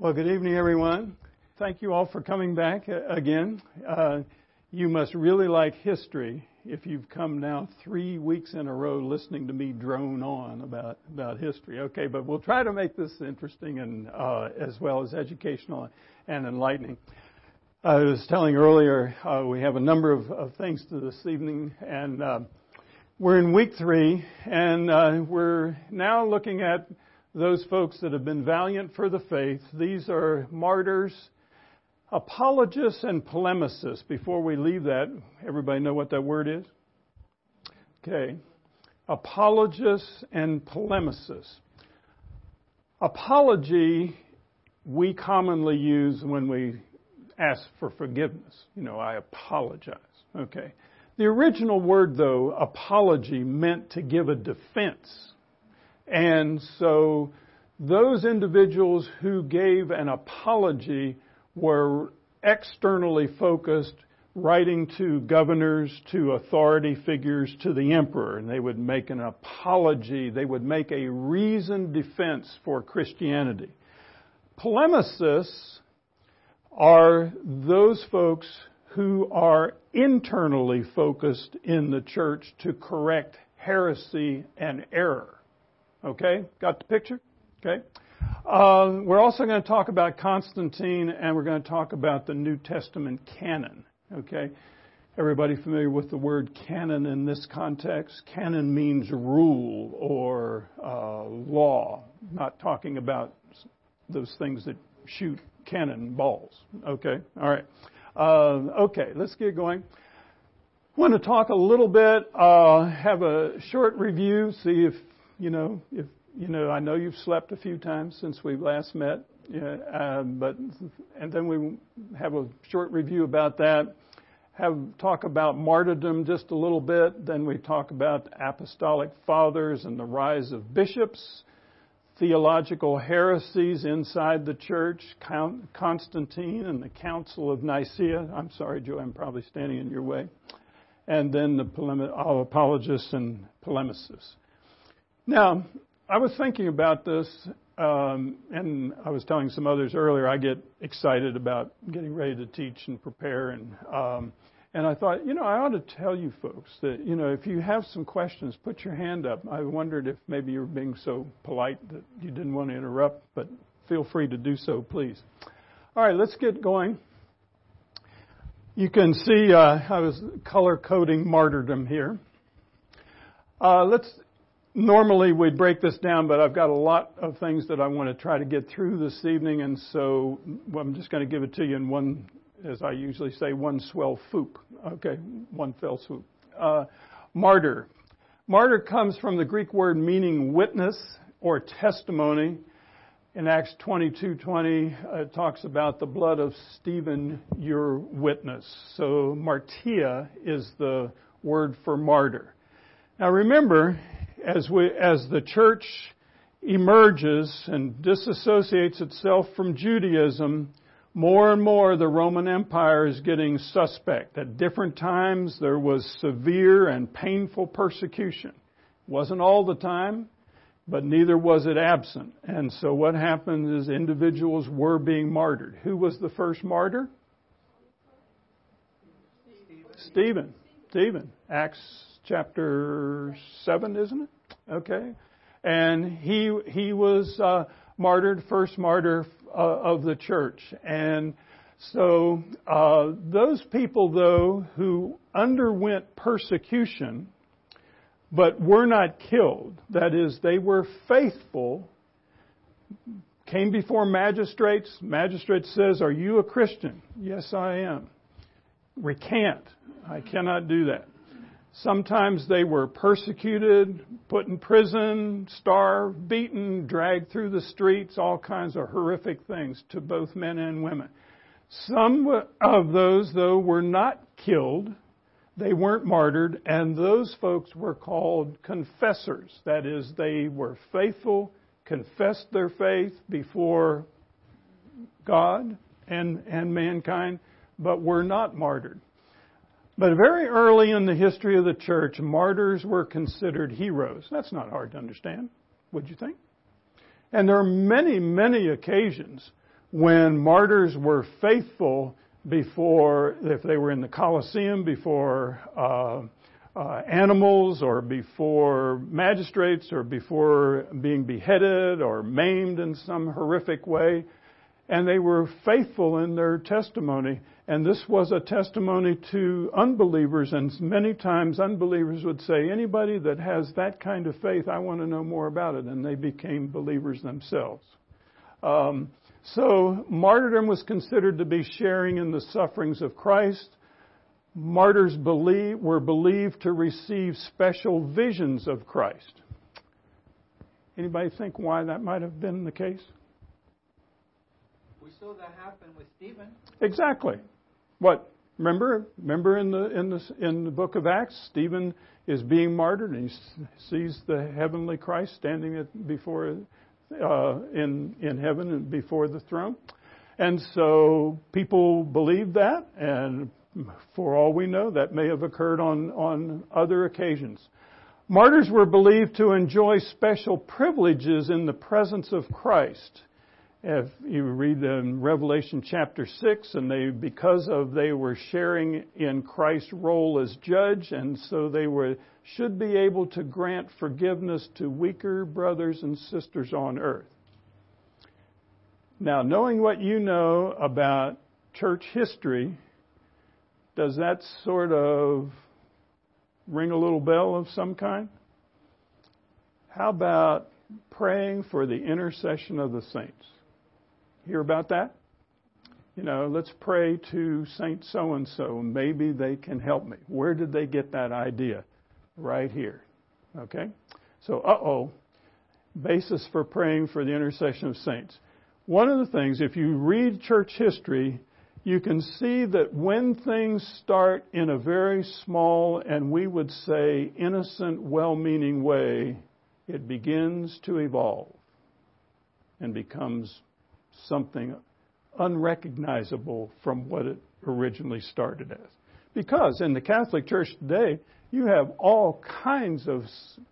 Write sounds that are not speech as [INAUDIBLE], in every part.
Well, good evening, everyone. Thank you all for coming back uh, again. Uh, you must really like history if you've come now three weeks in a row listening to me drone on about about history. Okay, but we'll try to make this interesting and uh, as well as educational and enlightening. I was telling earlier uh, we have a number of, of, things to this evening, and uh, we're in week three, and uh, we're now looking at those folks that have been valiant for the faith. These are martyrs, apologists, and polemicists. Before we leave that, everybody know what that word is? Okay. Apologists and polemicists. Apology we commonly use when we ask for forgiveness. You know, I apologize. Okay. The original word, though, apology, meant to give a defense and so those individuals who gave an apology were externally focused, writing to governors, to authority figures, to the emperor, and they would make an apology. They would make a reasoned defense for Christianity. Polemicists are those folks who are internally focused in the church to correct heresy and error. Okay, got the picture? Okay. Uh, we're also going to talk about Constantine and we're going to talk about the New Testament canon. Okay. Everybody familiar with the word canon in this context? Canon means rule or uh, law, not talking about those things that shoot cannon balls. Okay, all right. Uh, okay, let's get going. I want to talk a little bit, uh, have a short review, see if you know, if you know, I know you've slept a few times since we last met, um, but and then we have a short review about that. Have talk about martyrdom just a little bit. Then we talk about apostolic fathers and the rise of bishops, theological heresies inside the church, Count Constantine and the Council of Nicaea. I'm sorry, Joe, I'm probably standing in your way. And then the polemi- apologists and polemicists. Now, I was thinking about this, um, and I was telling some others earlier. I get excited about getting ready to teach and prepare, and um, and I thought, you know, I ought to tell you folks that you know if you have some questions, put your hand up. I wondered if maybe you were being so polite that you didn't want to interrupt, but feel free to do so, please. All right, let's get going. You can see uh, I was color coding martyrdom here. Uh, let's normally we'd break this down, but I've got a lot of things that I want to try to get through this evening, and so I'm just going to give it to you in one, as I usually say, one swell swoop. Okay, one fell swoop. Uh, martyr. Martyr comes from the Greek word meaning witness or testimony. In Acts 22:20, uh, it talks about the blood of Stephen, your witness. So martia is the word for martyr. Now remember, as, we, as the church emerges and disassociates itself from Judaism, more and more the Roman Empire is getting suspect. At different times there was severe and painful persecution. Wasn't all the time, but neither was it absent. And so what happened is individuals were being martyred. Who was the first martyr? Stephen. Stephen. Acts chapter 7, isn't it? Okay. And he, he was uh, martyred, first martyr uh, of the church. And so uh, those people, though, who underwent persecution but were not killed, that is, they were faithful, came before magistrates. Magistrate says, Are you a Christian? Yes, I am. Recant. I cannot do that. Sometimes they were persecuted, put in prison, starved, beaten, dragged through the streets, all kinds of horrific things to both men and women. Some of those, though, were not killed. They weren't martyred, and those folks were called confessors. That is, they were faithful, confessed their faith before God and, and mankind, but were not martyred. But very early in the history of the church, martyrs were considered heroes. That's not hard to understand, would you think? And there are many, many occasions when martyrs were faithful before, if they were in the Colosseum, before uh, uh, animals or before magistrates or before being beheaded or maimed in some horrific way. And they were faithful in their testimony. And this was a testimony to unbelievers. And many times unbelievers would say, anybody that has that kind of faith, I want to know more about it. And they became believers themselves. Um, so martyrdom was considered to be sharing in the sufferings of Christ. Martyrs believe, were believed to receive special visions of Christ. Anybody think why that might have been the case? We saw that happen with Stephen. Exactly. What? Remember? Remember in the in the in the book of Acts, Stephen is being martyred, and he sees the heavenly Christ standing before uh, in in heaven and before the throne. And so people believe that, and for all we know, that may have occurred on, on other occasions. Martyrs were believed to enjoy special privileges in the presence of Christ. If you read in Revelation chapter 6, and they, because of they were sharing in Christ's role as judge, and so they were, should be able to grant forgiveness to weaker brothers and sisters on earth. Now, knowing what you know about church history, does that sort of ring a little bell of some kind? How about praying for the intercession of the saints? Hear about that? You know, let's pray to Saint so and so. Maybe they can help me. Where did they get that idea? Right here. Okay? So, uh oh. Basis for praying for the intercession of saints. One of the things, if you read church history, you can see that when things start in a very small and we would say innocent, well meaning way, it begins to evolve and becomes something unrecognizable from what it originally started as. Because in the Catholic Church today, you have all kinds of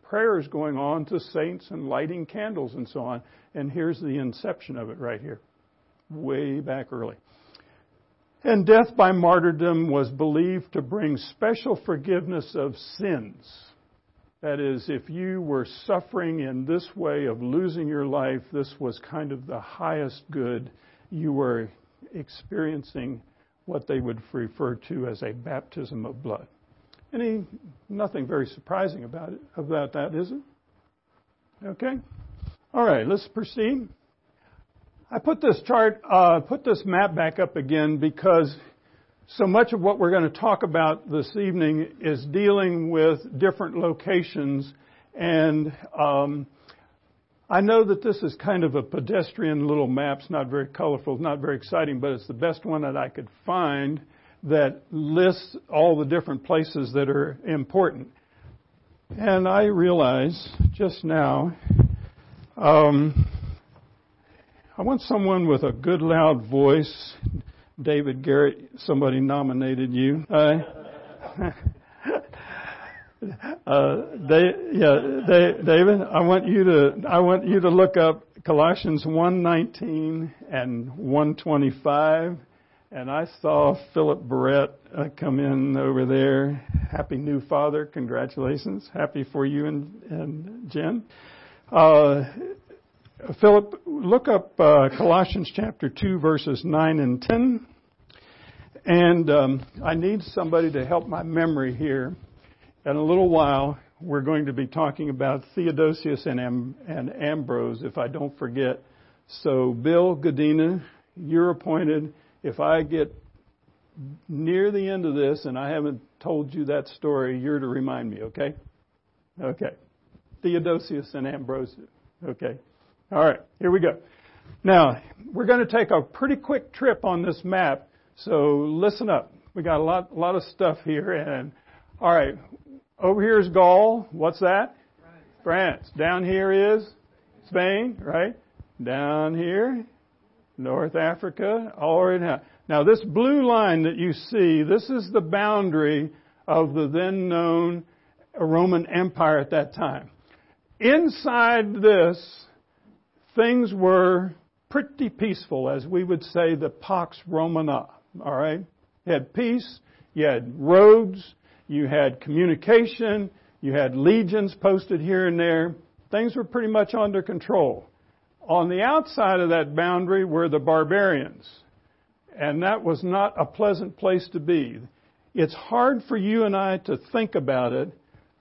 prayers going on to saints and lighting candles and so on. And here's the inception of it right here, way back early. And death by martyrdom was believed to bring special forgiveness of sins. That is, if you were suffering in this way of losing your life, this was kind of the highest good. You were experiencing what they would refer to as a baptism of blood. Any nothing very surprising about it about that, is it? Okay. All right, let's proceed. I put this chart, uh, put this map back up again because so much of what we're going to talk about this evening is dealing with different locations, and um, I know that this is kind of a pedestrian little map. It's not very colorful, not very exciting, but it's the best one that I could find that lists all the different places that are important. And I realize just now. Um, I want someone with a good loud voice. David Garrett, somebody nominated you. Uh, [LAUGHS] uh, they, yeah, they, David, I want you to, I want you to look up Colossians 1:19 and 125. And I saw Philip Barrett uh, come in over there. Happy new father. Congratulations. Happy for you and, and Jen. Uh, Philip, look up uh, Colossians chapter 2, verses 9 and 10. And um, I need somebody to help my memory here. In a little while, we're going to be talking about Theodosius and, Am- and Ambrose, if I don't forget. So, Bill Godina, you're appointed. If I get near the end of this and I haven't told you that story, you're to remind me, okay? Okay. Theodosius and Ambrose. Okay. All right, here we go. Now, we're going to take a pretty quick trip on this map, so listen up. We got a lot, a lot of stuff here, and all right, over here is Gaul. What's that? France. France. Down here is Spain, right? Down here, North Africa, all right now. Now, this blue line that you see, this is the boundary of the then known Roman Empire at that time. Inside this things were pretty peaceful, as we would say the Pax Romana. All right? You had peace, you had roads, you had communication, you had legions posted here and there. Things were pretty much under control. On the outside of that boundary were the barbarians. And that was not a pleasant place to be. It's hard for you and I to think about it,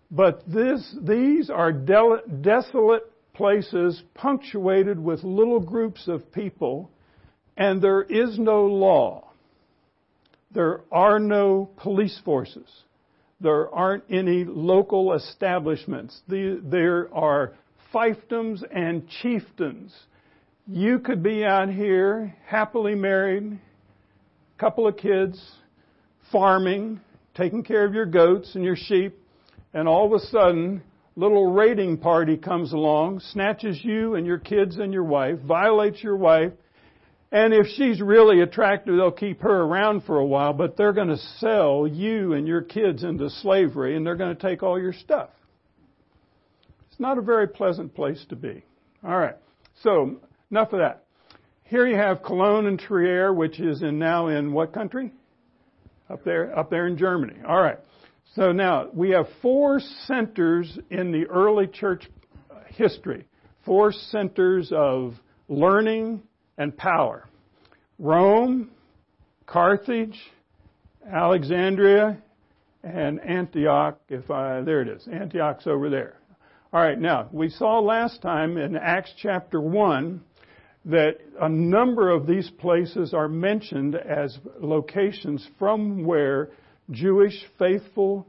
but this, these are del- desolate places punctuated with little groups of people, and there is no law. There are no police forces. There aren't any local establishments. There are fiefdoms and chieftains. You could be out here happily married, couple of kids, farming, taking care of your goats and your sheep, and all of a sudden, little raiding party comes along, snatches you and your kids and your wife, violates your wife, and if she's really attractive, they'll keep her around for a while, but they're going to sell you and your kids into slavery and they're going to take all your stuff. It's not a very pleasant place to be. All right. So, enough of that. Here you have Cologne and Trier, which is in now in what country? Up there, up there in Germany. All right. So now we have four centers in the early church history. Four centers of learning, and power. Rome, Carthage, Alexandria, and Antioch, if I, there it is. Antioch's over there. Alright, now, we saw last time in Acts chapter 1 that a number of these places are mentioned as locations from where Jewish faithful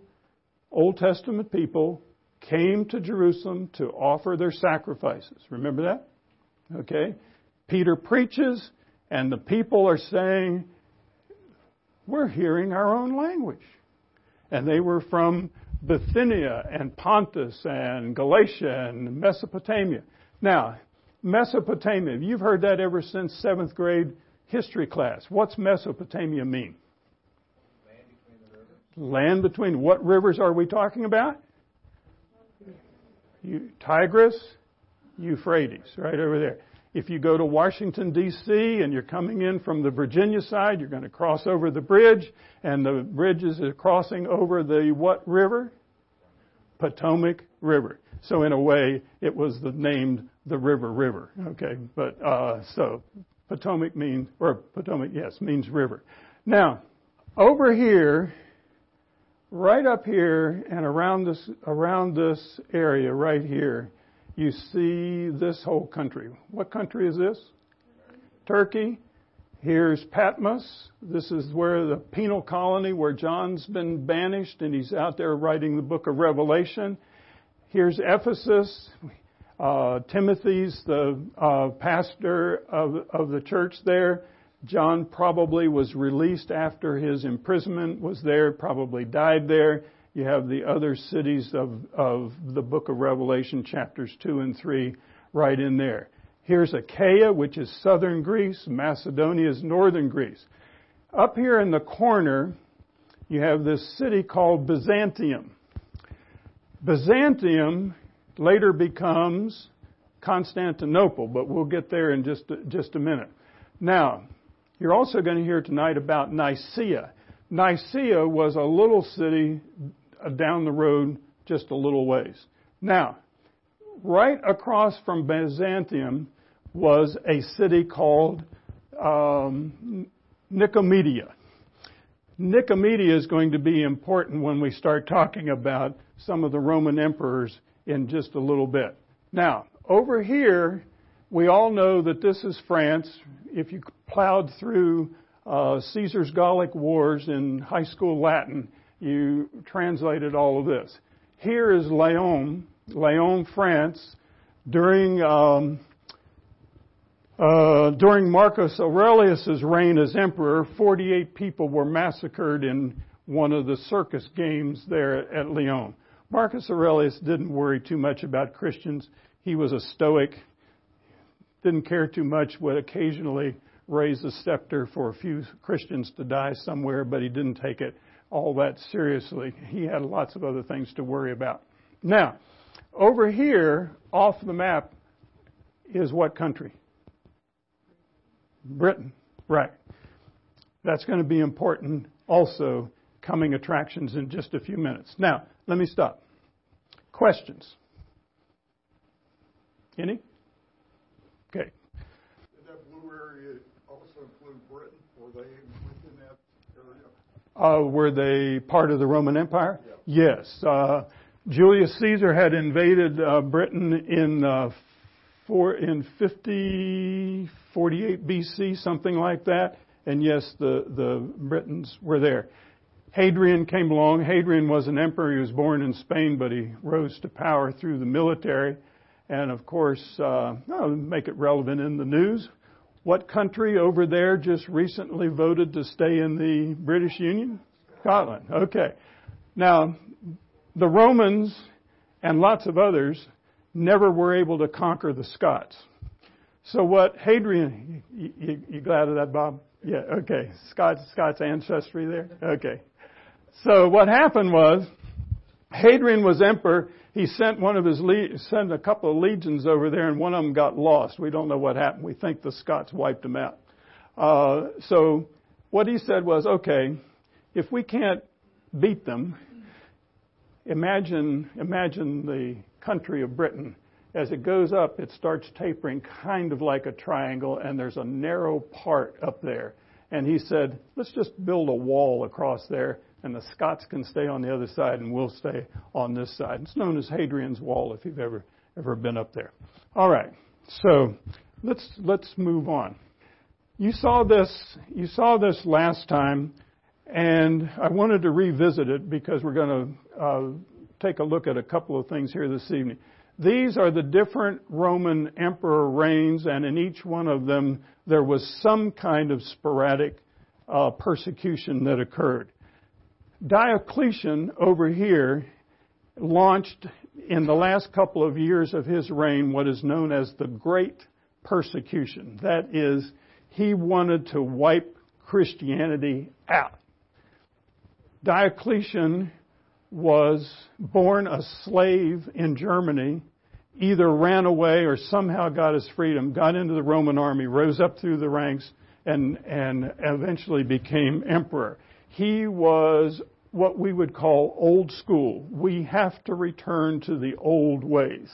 Old Testament people came to Jerusalem to offer their sacrifices. Remember that? Okay. Peter preaches, and the people are saying, We're hearing our own language. And they were from Bithynia and Pontus and Galatia and Mesopotamia. Now, Mesopotamia, you've heard that ever since seventh grade history class. What's Mesopotamia mean? Land between the rivers. Land between what rivers are we talking about? Tigris, Euphrates, right over there. If you go to Washington, D.C., and you're coming in from the Virginia side, you're going to cross over the bridge, and the bridge is crossing over the what river? Potomac River. So in a way, it was the, named the River River. Okay, but uh, so Potomac means, or Potomac, yes, means river. Now, over here, right up here, and around this around this area right here, you see this whole country. What country is this? Turkey. Here's Patmos. This is where the penal colony where John's been banished and he's out there writing the book of Revelation. Here's Ephesus. Uh, Timothy's the uh, pastor of, of the church there. John probably was released after his imprisonment was there, probably died there. You have the other cities of, of the book of Revelation, chapters 2 and 3, right in there. Here's Achaia, which is southern Greece. Macedonia is northern Greece. Up here in the corner, you have this city called Byzantium. Byzantium later becomes Constantinople, but we'll get there in just, just a minute. Now, you're also going to hear tonight about Nicaea. Nicaea was a little city uh, down the road just a little ways. Now, right across from Byzantium was a city called um, Nicomedia. Nicomedia is going to be important when we start talking about some of the Roman emperors in just a little bit. Now, over here, we all know that this is France. If you plowed through uh, Caesar's Gallic Wars in high school Latin, you translated all of this. Here is Lyon, Lyon, France, during um, uh, during Marcus Aurelius's reign as emperor, 48 people were massacred in one of the circus games there at Lyon. Marcus Aurelius didn't worry too much about Christians. He was a stoic, didn't care too much, would occasionally raise a scepter for a few Christians to die somewhere, but he didn't take it all that seriously. He had lots of other things to worry about. Now, over here, off the map, is what country? Britain, right. That's going to be important also, coming attractions in just a few minutes. Now, let me stop. Questions? Any? Okay. Did that blue area also include Britain? Were they within that area? Uh, were they part of the Roman Empire? Yes. Uh, Julius Caesar had invaded uh, Britain in uh, four, in 50, 48 BC, something like that. And yes, the, the Britons were there. Hadrian came along. Hadrian was an emperor. He was born in Spain, but he rose to power through the military. And of course, uh, make it relevant in the news. What country over there just recently voted to stay in the British Union? Scotland. Okay. Now, the Romans and lots of others never were able to conquer the Scots. So what Hadrian, you, you, you glad of that, Bob? Yeah, okay. Scots, Scots ancestry there? Okay. So what happened was, Hadrian was emperor. He sent one of his le- sent a couple of legions over there, and one of them got lost. We don't know what happened. We think the Scots wiped them out. Uh, so what he said was, okay, if we can't beat them, imagine imagine the country of Britain. As it goes up, it starts tapering kind of like a triangle, and there's a narrow part up there. And he said, let's just build a wall across there and the Scots can stay on the other side, and we'll stay on this side. It's known as Hadrian's Wall if you've ever ever been up there. All right, so let's let's move on. You saw this you saw this last time, and I wanted to revisit it because we're going to uh, take a look at a couple of things here this evening. These are the different Roman emperor reigns, and in each one of them there was some kind of sporadic uh, persecution that occurred. Diocletian over here launched in the last couple of years of his reign what is known as the Great Persecution. That is, he wanted to wipe Christianity out. Diocletian was born a slave in Germany, either ran away or somehow got his freedom, got into the Roman army, rose up through the ranks, and, and eventually became emperor he was what we would call old school. We have to return to the old ways.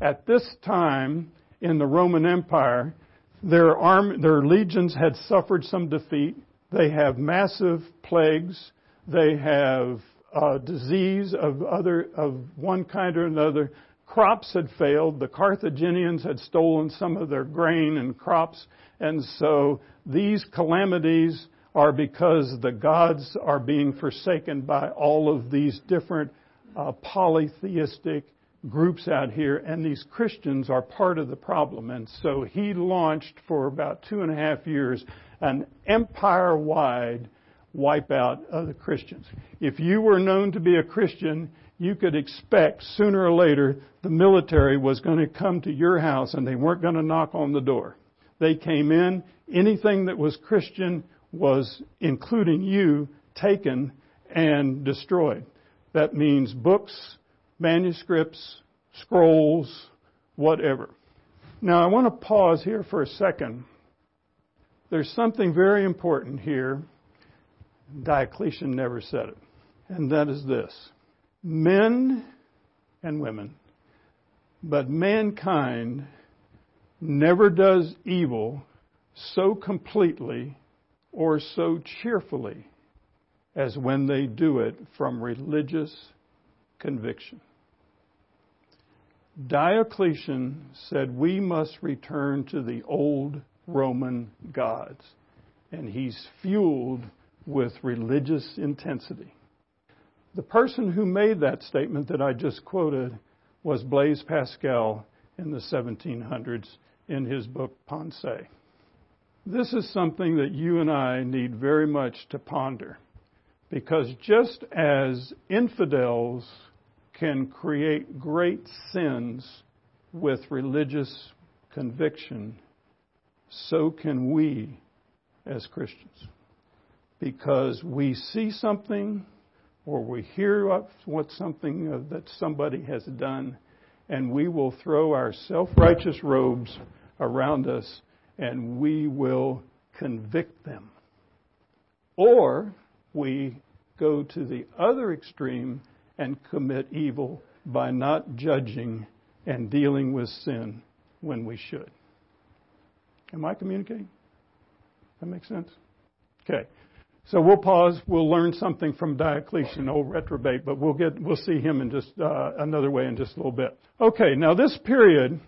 At this time in the Roman Empire, their, arm, their legions had suffered some defeat. They have massive plagues. They have uh, disease of other of one kind or another. Crops had failed. The Carthaginians had stolen some of their grain and crops, and so these calamities are because the gods are being forsaken by all of these different uh, polytheistic groups out here, and these Christians are part of the problem. And so he launched for about two and a half years an empire wide wipeout of the Christians. If you were known to be a Christian, you could expect sooner or later the military was going to come to your house and they weren't going to knock on the door. They came in, anything that was Christian was, including you, taken and destroyed. That means books, manuscripts, scrolls, whatever. Now, I want to pause here for a second. There's something very important here. Diocletian never said it, and that is this men and women, but mankind never does evil so completely or so cheerfully as when they do it from religious conviction. Diocletian said we must return to the old Roman gods, and he's fueled with religious intensity. The person who made that statement that I just quoted was Blaise Pascal in the 1700s in his book Pensées. This is something that you and I need very much to ponder. Because just as infidels can create great sins with religious conviction, so can we as Christians. Because we see something or we hear what something that somebody has done, and we will throw our self righteous robes around us and we will convict them. Or we go to the other extreme and commit evil by not judging and dealing with sin when we should. Am I communicating? That makes sense? Okay. So we'll pause. We'll learn something from Diocletian, old reprobate, but we'll get we'll see him in just uh, another way in just a little bit. Okay. Now this period,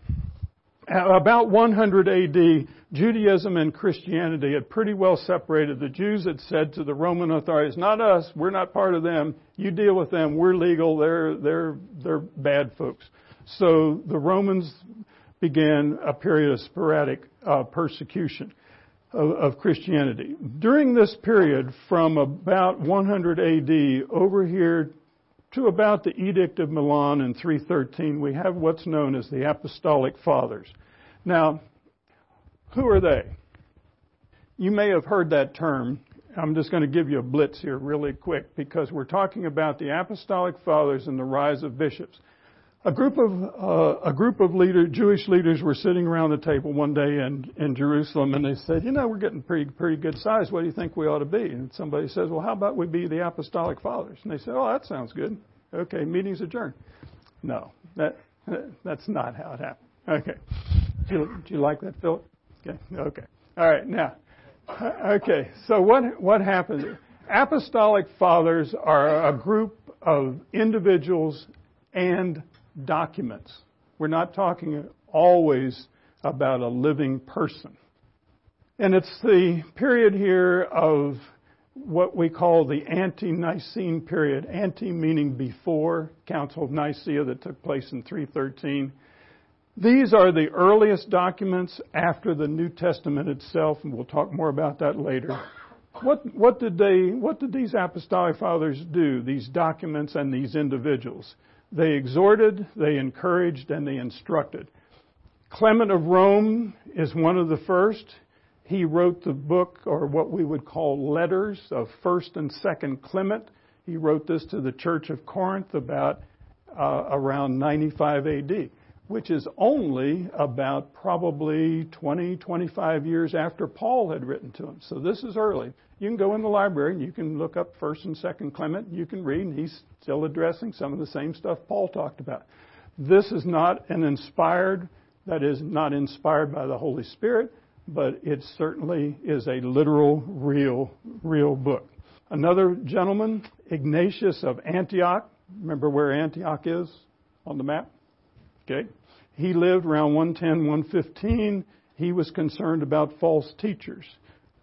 about 100 A.D., Judaism and Christianity had pretty well separated. The Jews had said to the Roman authorities, "Not us. We're not part of them. You deal with them. We're legal. They're they're they're bad folks." So the Romans began a period of sporadic uh, persecution of, of Christianity. During this period, from about 100 AD over here to about the Edict of Milan in 313, we have what's known as the Apostolic Fathers. Now, who are they? You may have heard that term. I'm just going to give you a blitz here really quick because we're talking about the Apostolic Fathers and the rise of bishops. A group of uh, a group of leader, Jewish leaders were sitting around the table one day in, in Jerusalem, and they said, "You know, we're getting pretty pretty good size. What do you think we ought to be?" And somebody says, "Well, how about we be the Apostolic Fathers?" And they said, "Oh, that sounds good. Okay, meeting's adjourned." No, that that's not how it happened. Okay, do you, do you like that, Philip? Okay, okay. All right, now, okay. So what what happened? Apostolic Fathers are a group of individuals and documents. We're not talking always about a living person. And it's the period here of what we call the ante-Nicene period. Ante meaning before Council of Nicaea that took place in 313. These are the earliest documents after the New Testament itself, and we'll talk more about that later. What, what did they, what did these apostolic fathers do, these documents and these individuals? They exhorted, they encouraged, and they instructed. Clement of Rome is one of the first. He wrote the book, or what we would call letters, of 1st and 2nd Clement. He wrote this to the Church of Corinth about uh, around 95 AD, which is only about probably 20, 25 years after Paul had written to him. So this is early. You can go in the library and you can look up 1st and 2nd Clement. And You can read, and he's still addressing some of the same stuff Paul talked about. This is not an inspired, that is, not inspired by the Holy Spirit, but it certainly is a literal, real, real book. Another gentleman, Ignatius of Antioch. Remember where Antioch is on the map? Okay. He lived around 110, 115. He was concerned about false teachers.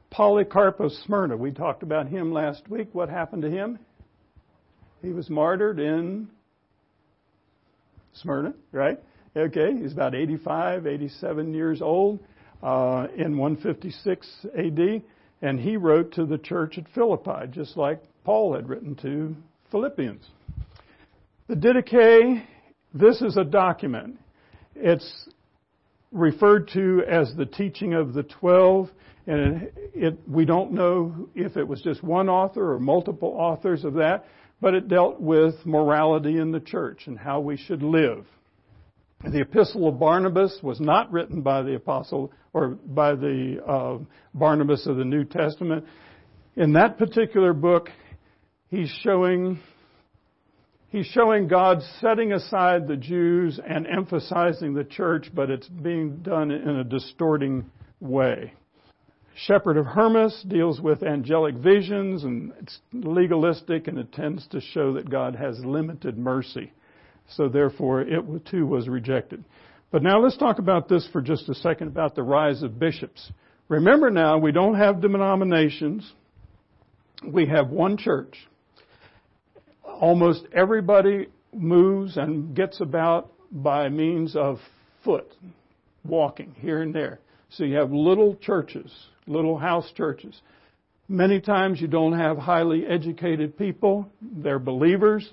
Polycarp of Smyrna, we talked about him last week. What happened to him? He was martyred in Smyrna, right? Okay, he's about 85, 87 years old uh, in 156 AD, and he wrote to the church at Philippi, just like Paul had written to Philippians. The Didache, this is a document. It's referred to as the teaching of the twelve, and it, it, we don't know if it was just one author or multiple authors of that but it dealt with morality in the church and how we should live. The Epistle of Barnabas was not written by the apostle or by the uh, Barnabas of the New Testament. In that particular book, he's showing he's showing God setting aside the Jews and emphasizing the church, but it's being done in a distorting way. Shepherd of Hermas deals with angelic visions and it's legalistic and it tends to show that God has limited mercy. So therefore it too was rejected. But now let's talk about this for just a second about the rise of bishops. Remember now, we don't have denominations. We have one church. Almost everybody moves and gets about by means of foot, walking here and there. So you have little churches, little house churches. Many times you don't have highly educated people. They're believers.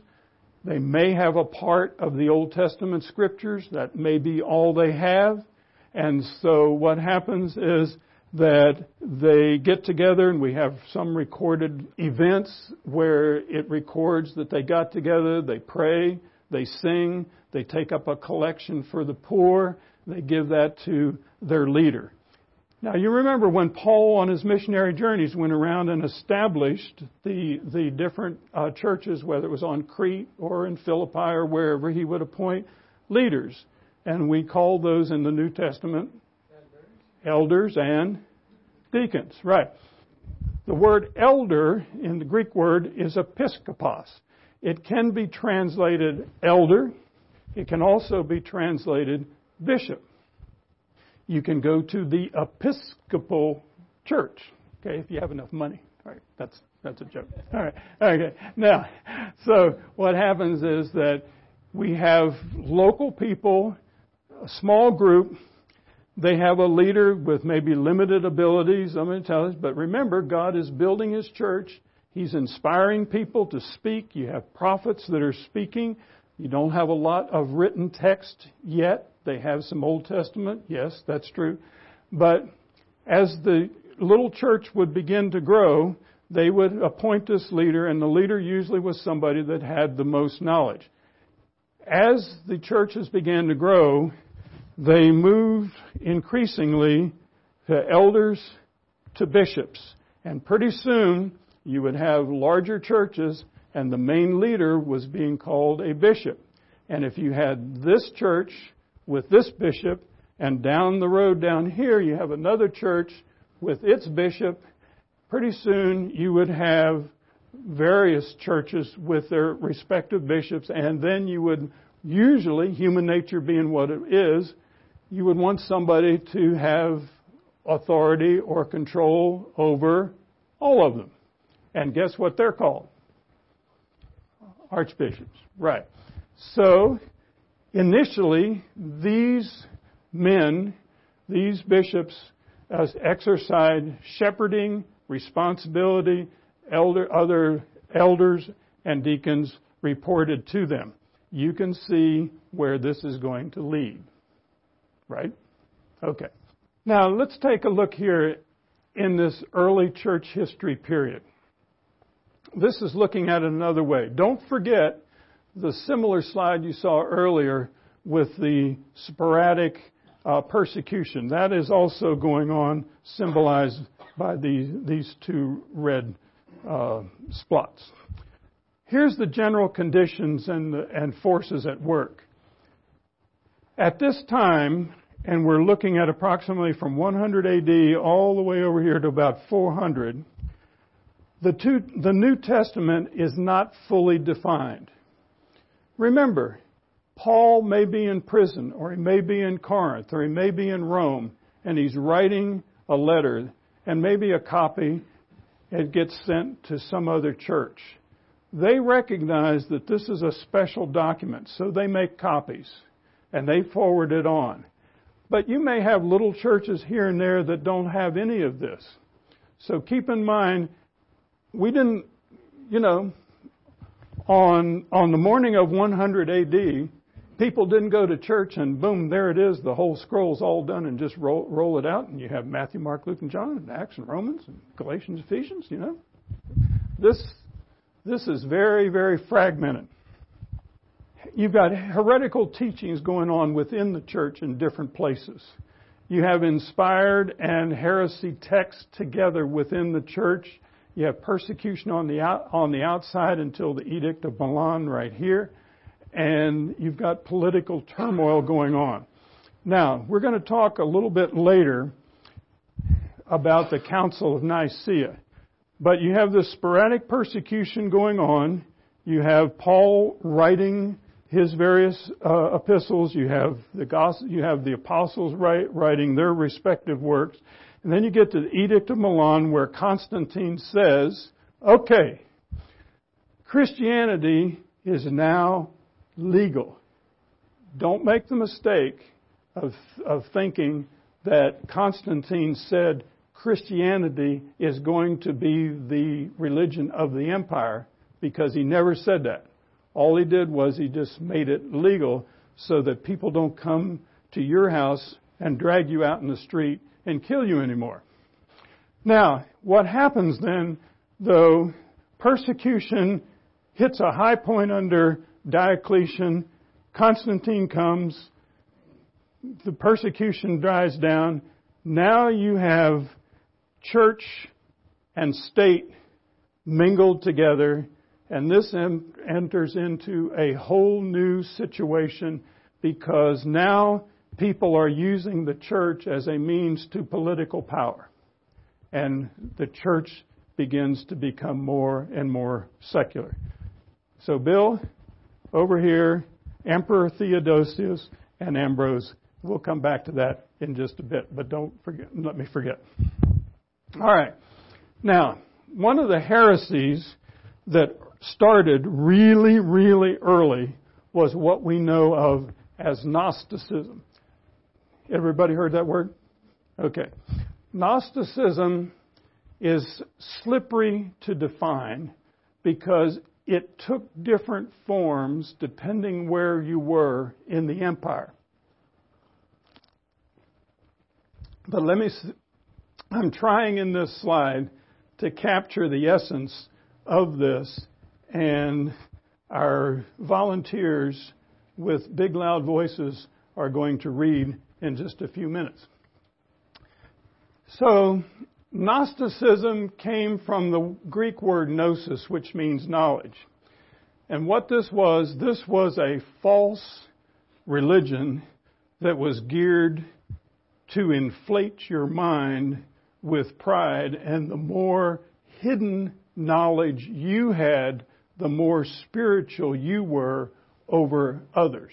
They may have a part of the Old Testament scriptures. That may be all they have. And so what happens is that they get together and we have some recorded events where it records that they got together, they pray, they sing, they take up a collection for the poor, they give that to their leader. Now you remember when Paul on his missionary journeys went around and established the, the different uh, churches, whether it was on Crete or in Philippi or wherever, he would appoint leaders. And we call those in the New Testament elders and deacons. Right. The word elder in the Greek word is episkopos. It can be translated elder. It can also be translated bishop you can go to the Episcopal Church. Okay, if you have enough money. All right, that's that's a joke. All right, okay. Now, so what happens is that we have local people, a small group. They have a leader with maybe limited abilities, I'm but remember, God is building His church. He's inspiring people to speak. You have prophets that are speaking. You don't have a lot of written text yet. They have some Old Testament. Yes, that's true. But as the little church would begin to grow, they would appoint this leader, and the leader usually was somebody that had the most knowledge. As the churches began to grow, they moved increasingly to elders to bishops. And pretty soon, you would have larger churches and the main leader was being called a bishop. And if you had this church with this bishop, and down the road down here you have another church with its bishop, pretty soon you would have various churches with their respective bishops, and then you would usually, human nature being what it is, you would want somebody to have authority or control over all of them. And guess what they're called? archbishops. Right. So, initially, these men, these bishops, uh, exercised shepherding responsibility. Elder, other elders and deacons reported to them. You can see where this is going to lead. Right? Okay. Now, let's take a look here in this early church history period this is looking at it another way. Don't forget the similar slide you saw earlier with the sporadic uh, persecution. That is also going on, symbolized by these, these two red uh, spots. Here's the general conditions and, the, and forces at work. At this time, and we're looking at approximately from 100 AD all the way over here to about 400, the, two, the New Testament is not fully defined. Remember, Paul may be in prison, or he may be in Corinth, or he may be in Rome, and he's writing a letter, and maybe a copy it gets sent to some other church. They recognize that this is a special document, so they make copies and they forward it on. But you may have little churches here and there that don't have any of this. So keep in mind, we didn't, you know, on on the morning of 100 AD, people didn't go to church and boom, there it is, the whole scroll's all done and just roll roll it out and you have Matthew, Mark, Luke, and John, and Acts and Romans and Galatians, Ephesians, you know. This this is very very fragmented. You've got heretical teachings going on within the church in different places. You have inspired and heresy texts together within the church you have persecution on the out, on the outside until the Edict of Milan right here, and you've got political turmoil going on. Now, we're going to talk a little bit later about the Council of Nicaea. But you have this sporadic persecution going on. You have Paul writing his various uh, epistles. You have the gospel, you have the apostles write, writing their respective works. And then you get to the Edict of Milan where Constantine says, okay, Christianity is now legal. Don't make the mistake of, of thinking that Constantine said Christianity is going to be the religion of the empire because he never said that. All he did was he just made it legal so that people don't come to your house and drag you out in the street and kill you anymore. Now, what happens then, though, persecution hits a high point under Diocletian, Constantine comes, the persecution dies down, Now you have church and state mingled together, and this en- enters into a whole new situation because now people are using the church as a means to political power. And the church begins to become more and more secular. So, Bill, over here, Emperor Theodosius and Ambrose. We'll come back to that in just a bit, but don't forget, let me forget. All right. Now, one of the heresies that started really, really early was what we know of as Gnosticism. Everybody heard that word? Okay. Gnosticism is slippery to define because it took different forms depending where you were in the empire. But let me, I'm trying in this slide to capture the essence of this, and our volunteers with big loud voices are going to read in just a few minutes. So, Gnosticism came from the Greek word gnosis, which means knowledge. And what this was, this was a false religion that was geared to inflate your mind with pride. And the more hidden knowledge you had, the more spiritual you were over others.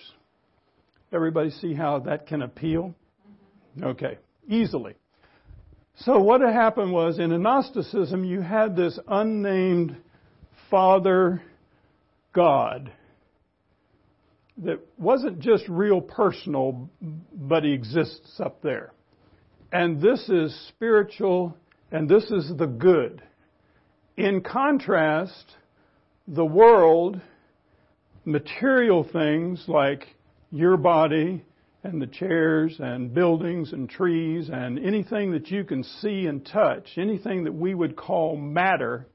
Everybody see how that can appeal? Okay, easily. So what happened was in Gnosticism, you had this unnamed Father God that wasn't just real personal, but he exists up there. And this is spiritual, and this is the good. In contrast, the world, material things like your body and the chairs and buildings and trees and anything that you can see and touch, anything that we would call matter,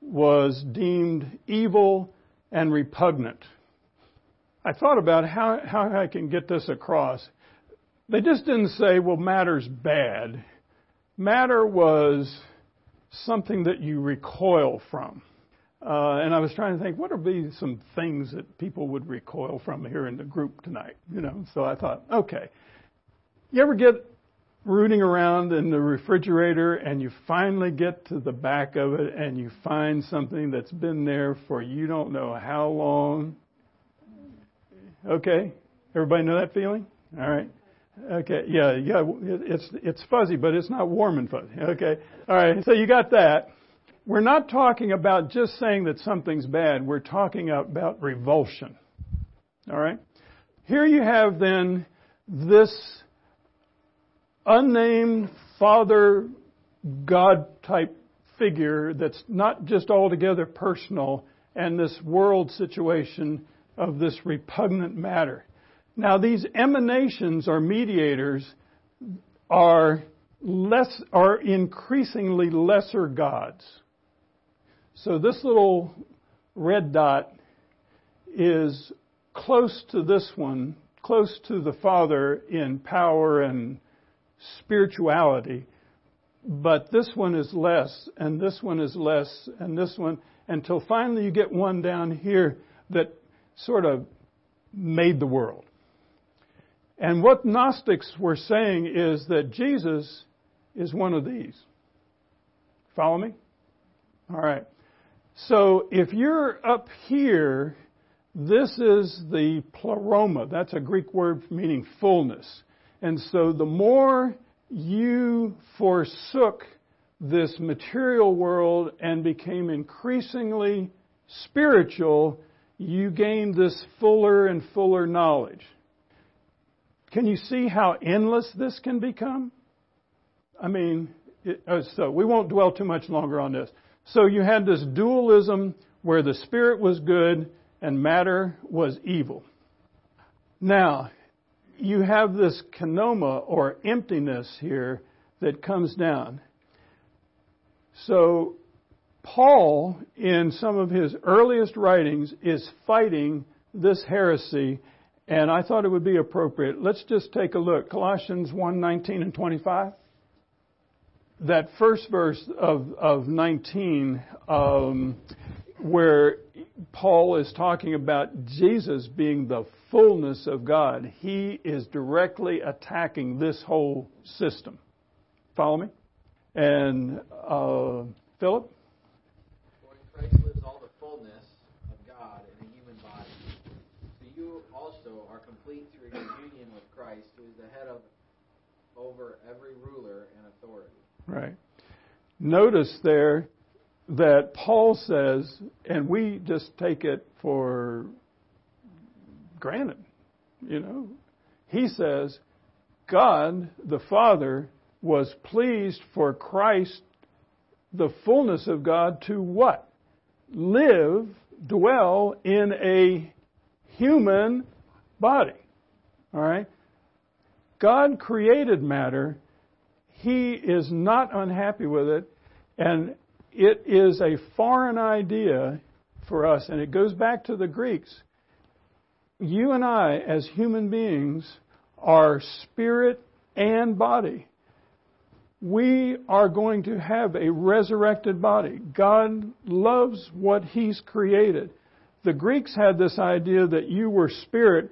was deemed evil and repugnant. I thought about how, how I can get this across. They just didn't say, well, matter's bad. Matter was something that you recoil from. Uh, and I was trying to think, what would be some things that people would recoil from here in the group tonight? You know, so I thought, okay. You ever get rooting around in the refrigerator and you finally get to the back of it and you find something that's been there for you don't know how long? Okay? Everybody know that feeling? All right. Okay, yeah, yeah, it's it's fuzzy, but it's not warm and fuzzy. Okay, all right. So you got that. We're not talking about just saying that something's bad. We're talking about revulsion. All right? Here you have then this unnamed Father God type figure that's not just altogether personal and this world situation of this repugnant matter. Now, these emanations or mediators are less, are increasingly lesser gods. So this little red dot is close to this one, close to the Father in power and spirituality, but this one is less, and this one is less, and this one, until finally you get one down here that sort of made the world. And what Gnostics were saying is that Jesus is one of these. Follow me? All right. So if you're up here, this is the pleroma. That's a Greek word meaning fullness. And so the more you forsook this material world and became increasingly spiritual, you gained this fuller and fuller knowledge. Can you see how endless this can become? I mean, it, uh, so we won't dwell too much longer on this. So you had this dualism where the spirit was good and matter was evil. Now, you have this kenoma or emptiness here that comes down. So, Paul, in some of his earliest writings, is fighting this heresy, and I thought it would be appropriate. Let's just take a look. Colossians 1 19 and 25. That first verse of, of 19, um, where Paul is talking about Jesus being the fullness of God, he is directly attacking this whole system. Follow me? And uh, Philip? Christ lives all the fullness of God in a human body. So you also are complete through your union with Christ, who is the head of over every ruler and authority. Right. Notice there that Paul says, and we just take it for granted, you know. He says, God the Father was pleased for Christ, the fullness of God, to what? Live, dwell in a human body. All right? God created matter. He is not unhappy with it. And it is a foreign idea for us. And it goes back to the Greeks. You and I, as human beings, are spirit and body. We are going to have a resurrected body. God loves what He's created. The Greeks had this idea that you were spirit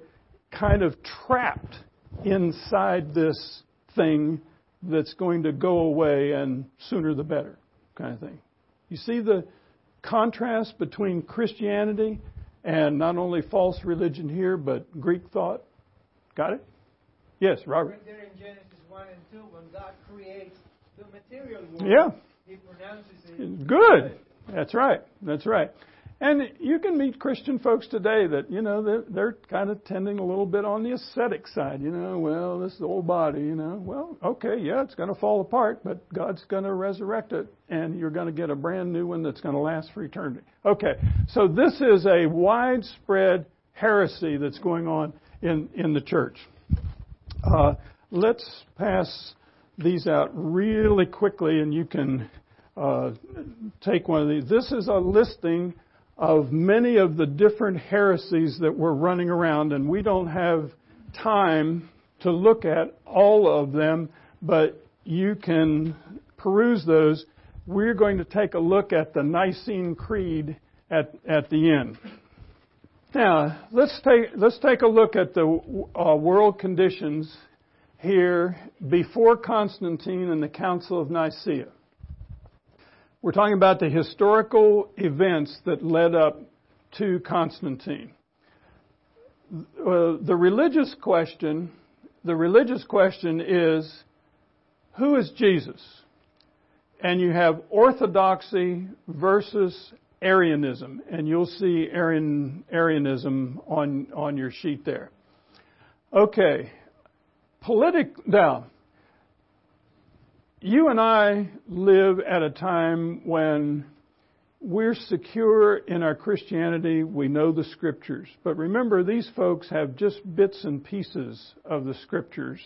kind of trapped inside this thing that's going to go away and sooner the better kind of thing. You see the contrast between Christianity and not only false religion here, but Greek thought? Got it? Yes, Robert. Right there in Genesis 1 and 2, when God creates the material world, Yeah. He pronounces it Good. That's right. That's right. And you can meet Christian folks today that, you know, they're, they're kind of tending a little bit on the ascetic side. You know, well, this is the old body, you know. Well, okay, yeah, it's going to fall apart, but God's going to resurrect it, and you're going to get a brand new one that's going to last for eternity. Okay, so this is a widespread heresy that's going on in, in the church. Uh, let's pass these out really quickly, and you can uh, take one of these. This is a listing of many of the different heresies that were running around, and we don't have time to look at all of them, but you can peruse those. We're going to take a look at the Nicene Creed at, at the end. Now, let's take, let's take a look at the uh, world conditions here before Constantine and the Council of Nicaea. We're talking about the historical events that led up to Constantine. Uh, the religious question, the religious question is, who is Jesus? And you have orthodoxy versus Arianism, and you'll see Arian, Arianism on, on your sheet there. Okay, politic now you and I live at a time when we're secure in our Christianity. We know the scriptures. But remember, these folks have just bits and pieces of the scriptures.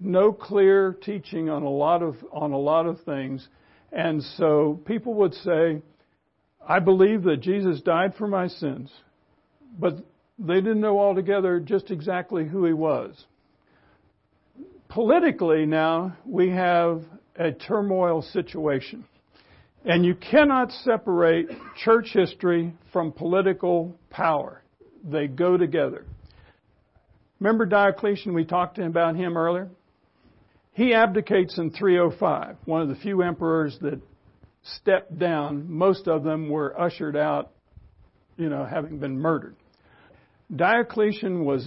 No clear teaching on a lot of, on a lot of things. And so people would say, I believe that Jesus died for my sins. But they didn't know altogether just exactly who he was politically now we have a turmoil situation. And you cannot separate church history from political power. They go together. Remember Diocletian? We talked about him earlier. He abdicates in 305, one of the few emperors that stepped down. Most of them were ushered out, you know, having been murdered. Diocletian was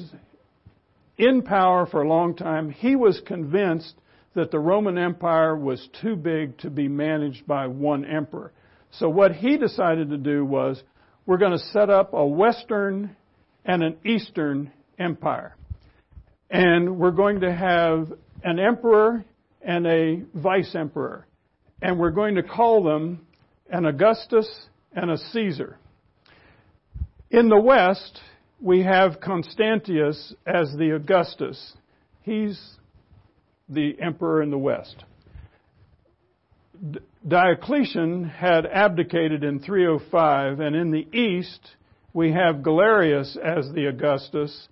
in power for a long time. He was convinced that the Roman Empire was too big to be managed by one emperor. So what he decided to do was we're going to set up a Western and an Eastern empire. And we're going to have an emperor and a vice emperor. And we're going to call them an Augustus and a Caesar. In the West, we have Constantius as the Augustus. He's the emperor in the West. Diocletian had abdicated in 305, and in the East, we have Galerius as the Augustus,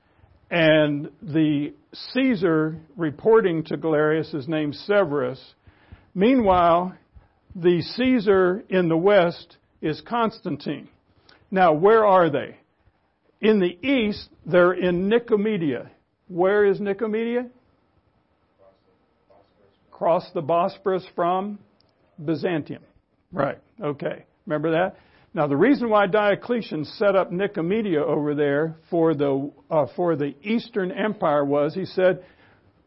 and the Caesar reporting to Galerius is named Severus. Meanwhile, the Caesar in the west is Constantine. Now, where are they? In the east, they're in Nicomedia. Where is Nicomedia? Across the Bosporus from Byzantium. Right, okay. Remember that? Now, the reason why Diocletian set up Nicomedia over there for the, uh, for the Eastern Empire was he said,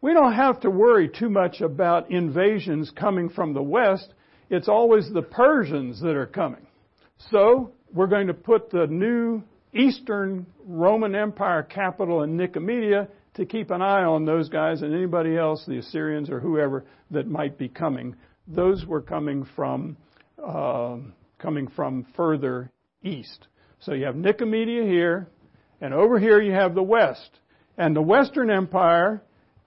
we don't have to worry too much about invasions coming from the West. It's always the Persians that are coming. So, we're going to put the new Eastern Roman Empire capital in Nicomedia to keep an eye on those guys and anybody else, the Assyrians or whoever that might be coming. Those were coming from uh, coming from further east. So you have Nicomedia here, and over here you have the west. And the Western Empire,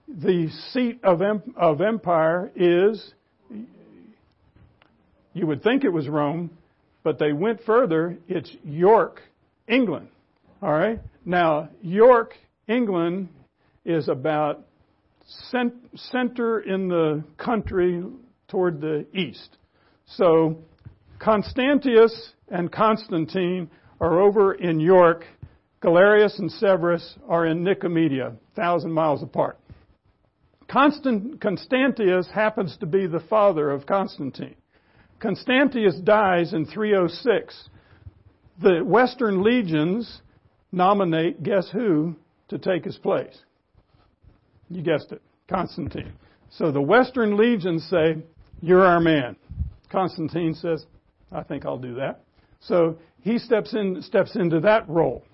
the seat of, of empire is, you would think it was Rome, but they went further. It's York, England. All right? Now, York, England is about cent- center in the country toward the east. So Constantius and Constantine are over in York. Galerius and Severus are in Nicomedia, thousand miles apart. Constant, Constantius happens to be the father of Constantine. Constantius dies in 306. The Western legions nominate, guess who, to take his place? You guessed it, Constantine. So the Western legions say, You're our man. Constantine says, I think I'll do that. So he steps in, steps into that role.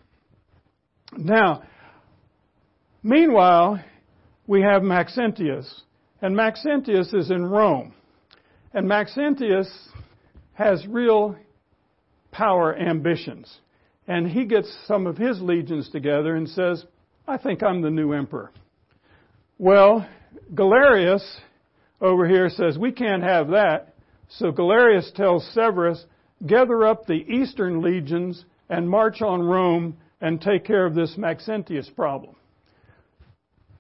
Now, meanwhile, we have Maxentius, and Maxentius is in Rome. And Maxentius has real power ambitions. And he gets some of his legions together and says, I think I'm the new emperor. Well, Galerius over here says, we can't have that. So Galerius tells Severus, gather up the eastern legions and march on Rome and take care of this Maxentius problem.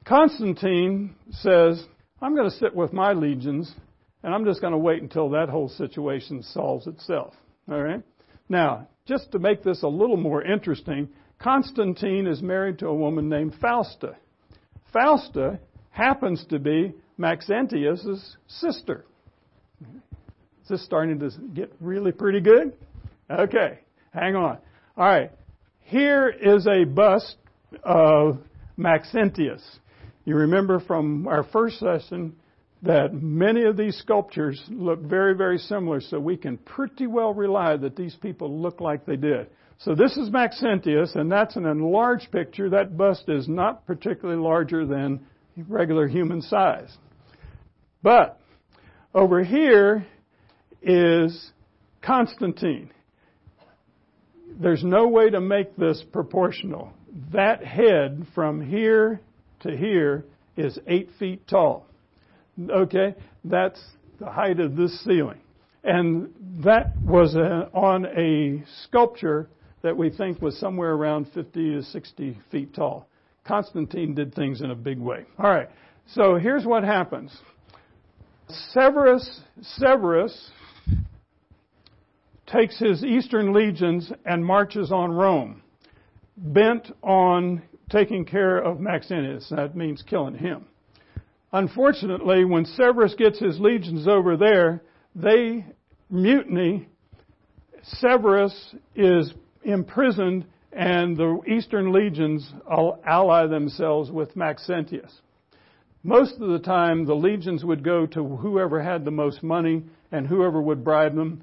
Constantine says, I'm going to sit with my legions and I'm just going to wait until that whole situation solves itself. All right? Now, just to make this a little more interesting, Constantine is married to a woman named Fausta. Fausta happens to be Maxentius' sister. Is this starting to get really pretty good? Okay, hang on. All right, here is a bust of Maxentius. You remember from our first session that many of these sculptures look very, very similar, so we can pretty well rely that these people look like they did. So this is Maxentius, and that's an enlarged picture. That bust is not particularly larger than regular human size. But over here is Constantine. There's no way to make this proportional. That head from here to here is eight feet tall. Okay? That's the height of this ceiling. And that was a, on a sculpture that we think was somewhere around 50 to 60 feet tall. Constantine did things in a big way. All right. So here's what happens. Severus, Severus takes his eastern legions and marches on Rome, bent on taking care of Maxentius. That means killing him. Unfortunately, when Severus gets his legions over there, they mutiny. Severus is imprisoned, and the eastern legions ally themselves with Maxentius. Most of the time, the legions would go to whoever had the most money and whoever would bribe them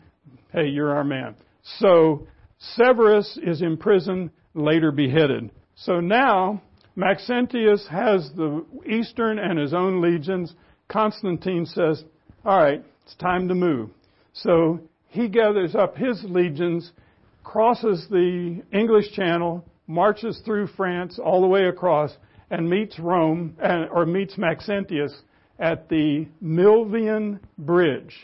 hey, you're our man. So Severus is imprisoned, later beheaded. So now Maxentius has the eastern and his own legions. Constantine says, all right, it's time to move. So he gathers up his legions, crosses the English Channel, marches through France all the way across, and meets Rome, or meets Maxentius at the Milvian Bridge.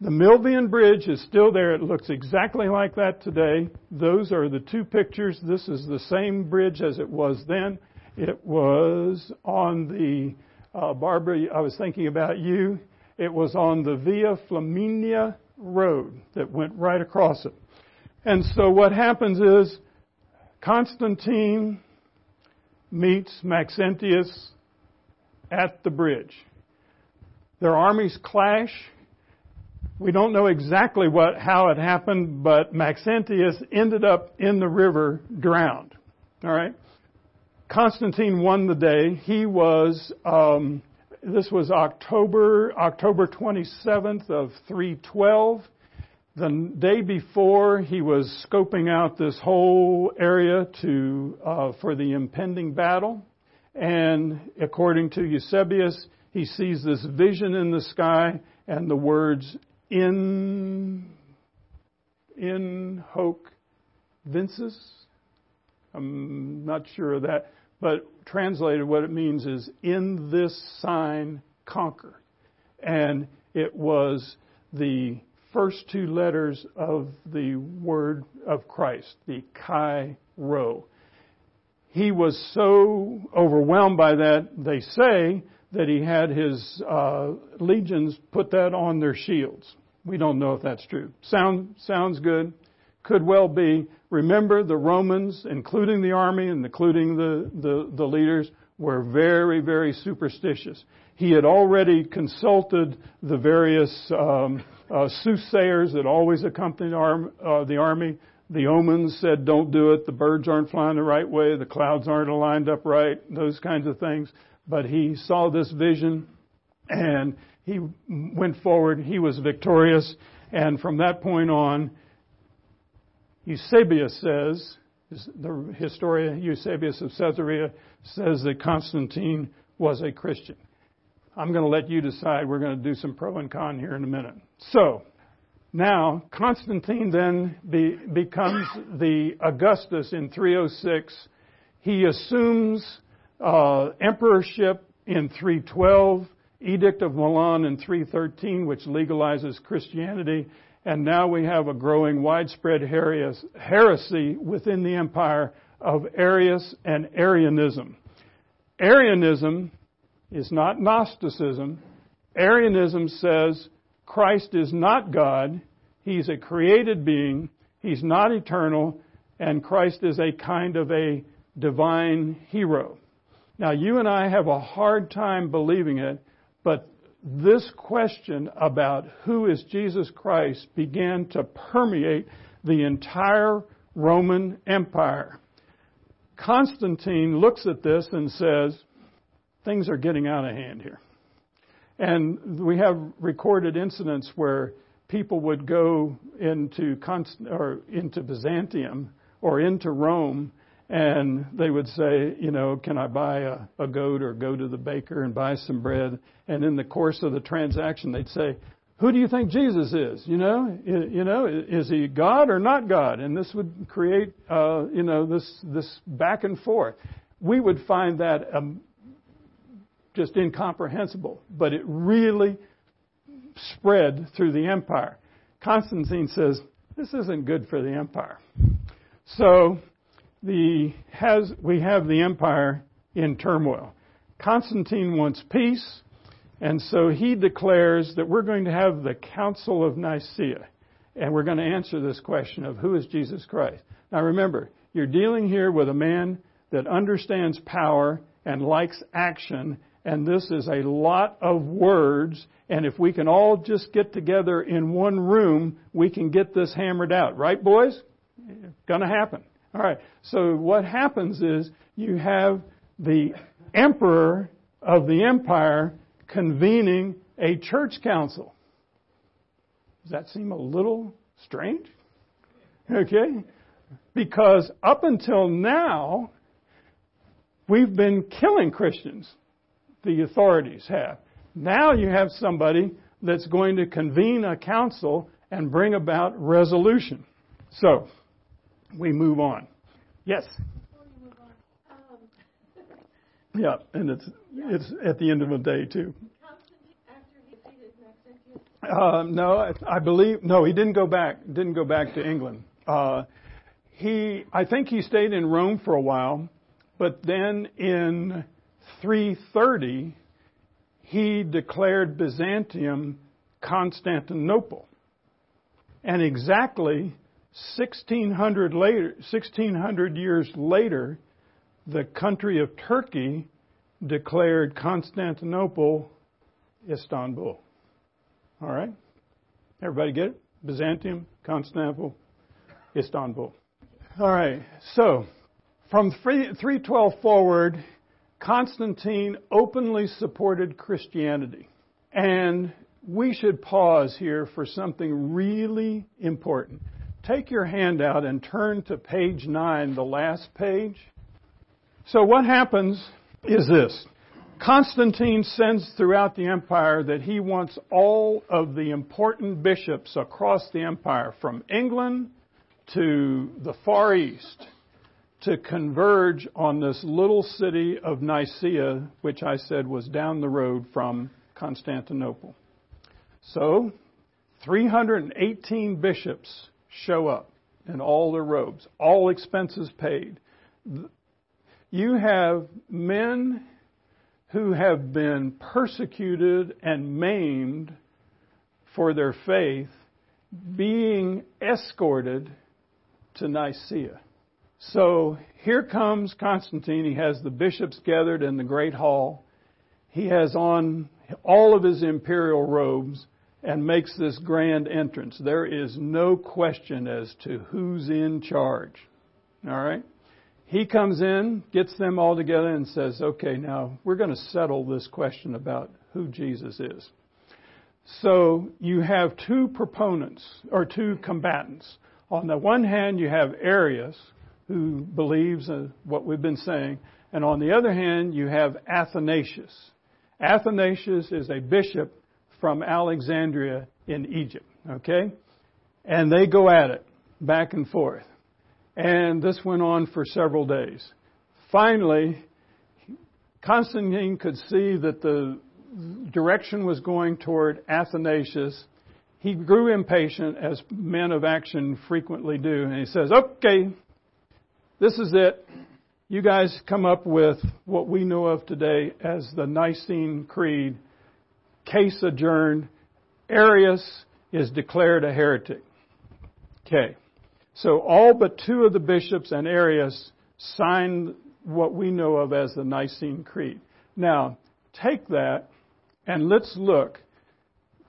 The Milvian Bridge is still there. It looks exactly like that today. Those are the two pictures. This is the same bridge as it was then. It was on the, uh, Barbara, I was thinking about you. It was on the Via Flaminia Road that went right across it. And so what happens is Constantine meets Maxentius at the bridge. Their armies clash. We don't know exactly what, how it happened, but Maxentius ended up in the river drowned. All right. Constantine won the day. He was, um, this was October, October 27th of 312. The day before, he was scoping out this whole area to, uh, for the impending battle. And according to Eusebius, he sees this vision in the sky and the words in in hoc vinces. I'm not sure of that, but translated what it means is in this sign conquer. And it was the first two letters of the word of Christ, the Chi Rho. He was so overwhelmed by that, they say, that he had his uh, legions put that on their shields. We don't know if that's true. Sound, sounds good. Could well be. Remember, the Romans, including the army and including the, the, the leaders, were very, very superstitious. He had already consulted the various um, uh, soothsayers that always accompanied arm, uh, the army. The omens said, don't do it. The birds aren't flying the right way. The clouds aren't aligned up right. Those kinds of things but he saw this vision and he went forward. He was victorious. And from that point on, Eusebius says, the historian Eusebius of Caesarea says that Constantine was a Christian. I'm going to let you decide. We're going to do some pro and con here in a minute. So, now, Constantine then be, becomes the Augustus in 306. He assumes uh, emperorship in 312, Edict of Milan in 313, which legalizes Christianity, and now we have a growing widespread heresy within the empire of Arius and Arianism. Arianism is not Gnosticism. Arianism says Christ is not God, He's a created being, He's not eternal, and Christ is a kind of a divine hero. Now, you and I have a hard time believing it, but this question about who is Jesus Christ began to permeate the entire Roman Empire. Constantine looks at this and says, things are getting out of hand here. And we have recorded incidents where people would go into Const- or into Byzantium or into Rome and they would say, you know, can I buy a, a goat or go to the baker and buy some bread? And in the course of the transaction, they'd say, who do you think Jesus is? You know, you know, is he God or not God? And this would create, uh, you know, this this back and forth. We would find that um, just incomprehensible, but it really spread through the empire. Constantine says this isn't good for the empire, so the, has, we have the empire in turmoil. Constantine wants peace, and so he declares that we're going to have the Council of Nicaea, and we're going to answer this question of who is Jesus Christ. Now remember, you're dealing here with a man that understands power and likes action, and this is a lot of words, and if we can all just get together in one room, we can get this hammered out. Right, boys? It's Gonna happen. All right. So what happens is you have the emperor of the empire convening a church council. Does that seem a little strange? Okay. Because up until now, we've been killing Christians. The authorities have. Now you have somebody that's going to convene a council and bring about resolution. So, we move on. Yes. Yeah, and it's it's at the end of the day too. Uh, no, I, I believe no. He didn't go back. Didn't go back to England. Uh, he, I think he stayed in Rome for a while, but then in 330, he declared Byzantium Constantinople. And exactly 1600 later 1600 years later the country of Turkey declared Constantinople Istanbul. All right? Everybody get it? Byzantium, Constantinople, Istanbul. All right. So, from 312 forward, Constantine openly supported Christianity. And we should pause here for something really important. Take your hand out and turn to page 9, the last page. So, what happens is this Constantine sends throughout the empire that he wants all of the important bishops across the empire, from England to the Far East, to converge on this little city of Nicaea, which I said was down the road from Constantinople. So, 318 bishops show up in all their robes, all expenses paid. You have men who have been persecuted and maimed for their faith being escorted to Nicaea. So here comes Constantine. He has the bishops gathered in the great hall. He has on all of his imperial robes and makes this grand entrance. There is no question as to who's in charge. All right? He comes in, gets them all together, and says, Okay, now we're going to settle this question about who Jesus is. So you have two proponents, or two combatants. On the one hand, you have Arius, who believes in what we've been saying, and on the other hand, you have Athanasius. Athanasius is a bishop from Alexandria in Egypt, okay? And they go at it back and forth. And this went on for several days. Finally, Constantine could see that the direction was going toward Athanasius. He grew impatient, as men of action frequently do, and he says, Okay, this is it. You guys come up with what we know of today as the Nicene Creed. Case adjourned. Arius is declared a heretic. Okay. So all but two of the bishops and Arius signed what we know of as the Nicene Creed. Now, take that and let's look.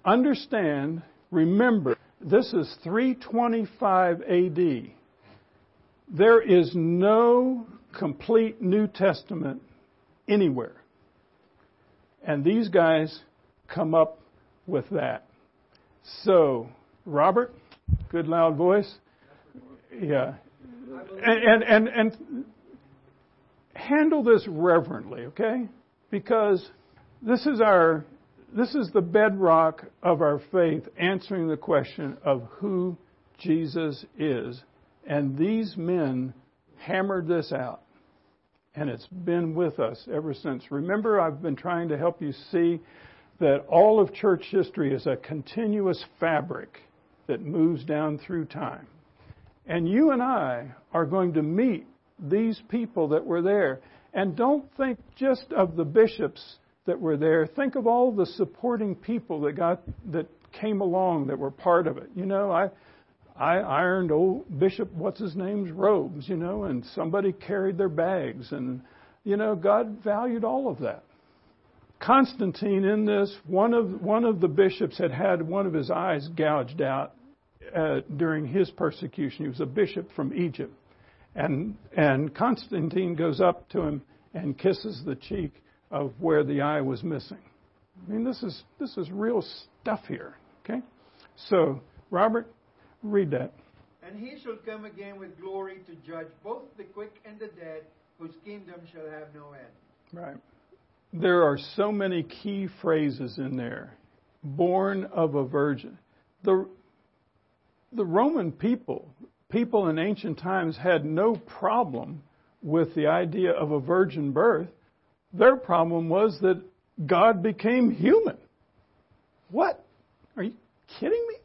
Understand, remember, this is 325 AD. There is no complete New Testament anywhere. And these guys come up with that. So, Robert, good loud voice. Yeah. And, and, and, and handle this reverently, okay? Because this is our this is the bedrock of our faith answering the question of who Jesus is. And these men hammered this out. And it's been with us ever since. Remember, I've been trying to help you see that all of church history is a continuous fabric that moves down through time. And you and I are going to meet these people that were there. And don't think just of the bishops that were there. Think of all the supporting people that got that came along that were part of it. You know, I I ironed old Bishop what's his name's robes, you know, and somebody carried their bags and you know, God valued all of that. Constantine in this, one of one of the bishops had had one of his eyes gouged out uh, during his persecution. He was a bishop from Egypt. And, and Constantine goes up to him and kisses the cheek of where the eye was missing. I mean, this is, this is real stuff here. Okay? So, Robert, read that. And he shall come again with glory to judge both the quick and the dead, whose kingdom shall have no end. Right. There are so many key phrases in there. Born of a virgin. The, the Roman people, people in ancient times, had no problem with the idea of a virgin birth. Their problem was that God became human. What? Are you kidding me?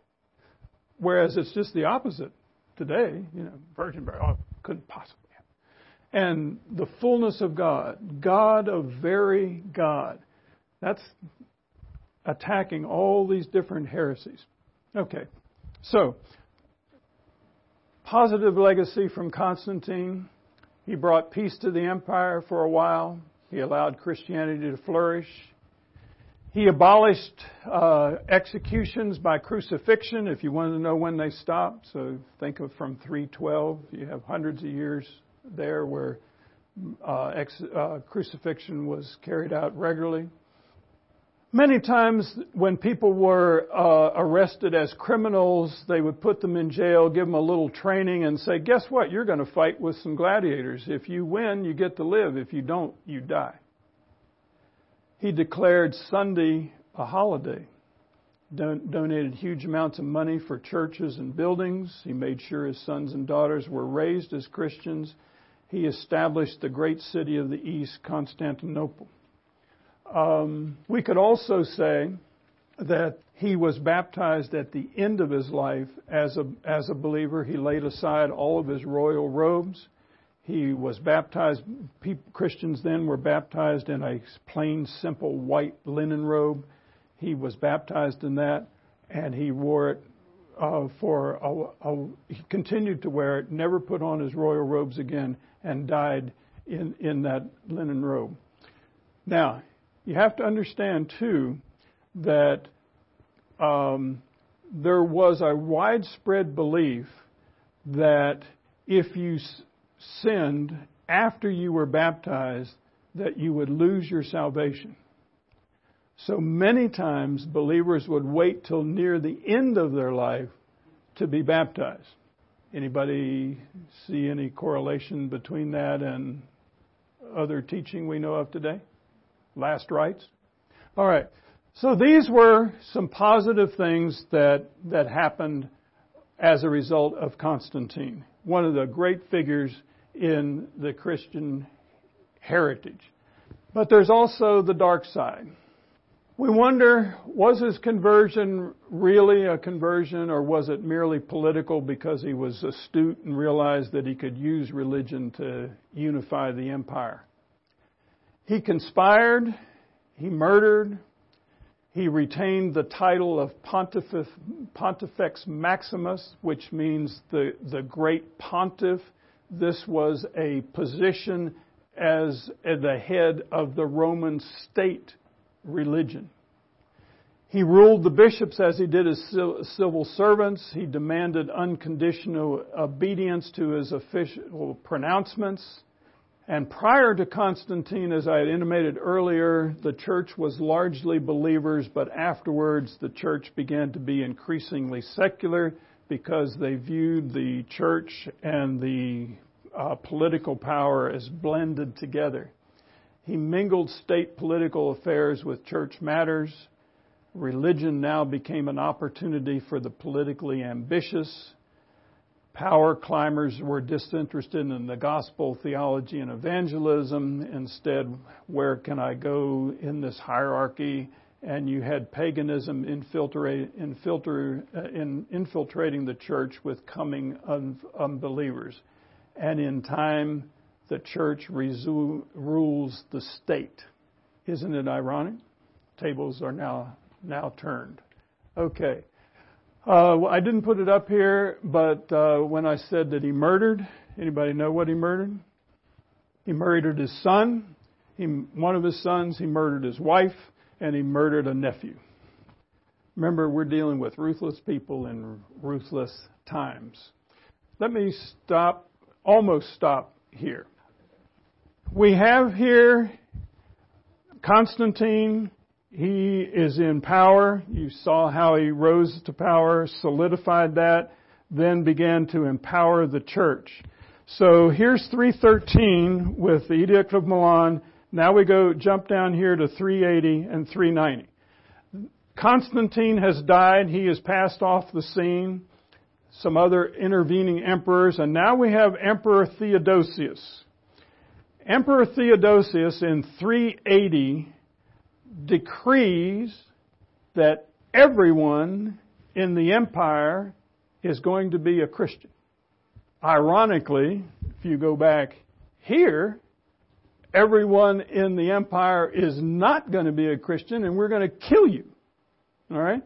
Whereas it's just the opposite today. You know, virgin birth oh, couldn't possibly. And the fullness of God, God of very God. That's attacking all these different heresies. Okay, so positive legacy from Constantine. He brought peace to the empire for a while. He allowed Christianity to flourish. He abolished uh, executions by crucifixion, if you want to know when they stopped. So think of from 312. You have hundreds of years there where uh, ex- uh, crucifixion was carried out regularly. Many times when people were uh, arrested as criminals, they would put them in jail, give them a little training, and say, Guess what? You're going to fight with some gladiators. If you win, you get to live. If you don't, you die. He declared Sunday a holiday, Don- donated huge amounts of money for churches and buildings. He made sure his sons and daughters were raised as Christians. He established the great city of the East, Constantinople. Um, we could also say that he was baptized at the end of his life as a, as a believer. He laid aside all of his royal robes. He was baptized, Christians then were baptized in a plain, simple white linen robe. He was baptized in that, and he wore it uh, for a, a, he continued to wear it, never put on his royal robes again, and died in, in that linen robe. Now, you have to understand, too, that um, there was a widespread belief that if you sinned after you were baptized, that you would lose your salvation. So many times believers would wait till near the end of their life to be baptized. Anybody see any correlation between that and other teaching we know of today? last rites. All right. So these were some positive things that, that happened as a result of Constantine, one of the great figures in the Christian heritage. But there's also the dark side. We wonder, was his conversion really a conversion or was it merely political because he was astute and realized that he could use religion to unify the empire? He conspired, he murdered, he retained the title of Pontifex, Maximus, which means the, the great pontiff. This was a position as the head of the Roman state religion. He ruled the bishops as he did his civil servants. He demanded unconditional obedience to his official pronouncements. And prior to Constantine, as I had intimated earlier, the church was largely believers, but afterwards the church began to be increasingly secular because they viewed the church and the uh, political power as blended together. He mingled state political affairs with church matters. Religion now became an opportunity for the politically ambitious power climbers were disinterested in the gospel, theology, and evangelism. Instead, where can I go in this hierarchy? And you had paganism infiltrate, uh, in, infiltrating the church with coming un, unbelievers. And in time, the church rules the state. Isn't it ironic? Tables are now now turned. Okay. Uh, I didn't put it up here, but uh, when I said that he murdered, anybody know what he murdered? He murdered his son. He, one of his sons, he murdered his wife, and he murdered a nephew. Remember, we're dealing with ruthless people in ruthless times. Let me stop, almost stop here. We have here Constantine he is in power. You saw how he rose to power, solidified that, then began to empower the church. So here's 313 with the Edict of Milan. Now we go jump down here to 380 and 390. Constantine has died. He has passed off the scene. Some other intervening emperors, and now we have Emperor Theodosius. Emperor Theodosius in 380 decrees that everyone in the empire is going to be a Christian. Ironically, if you go back here, everyone in the empire is not going to be a Christian and we're going to kill you. All right?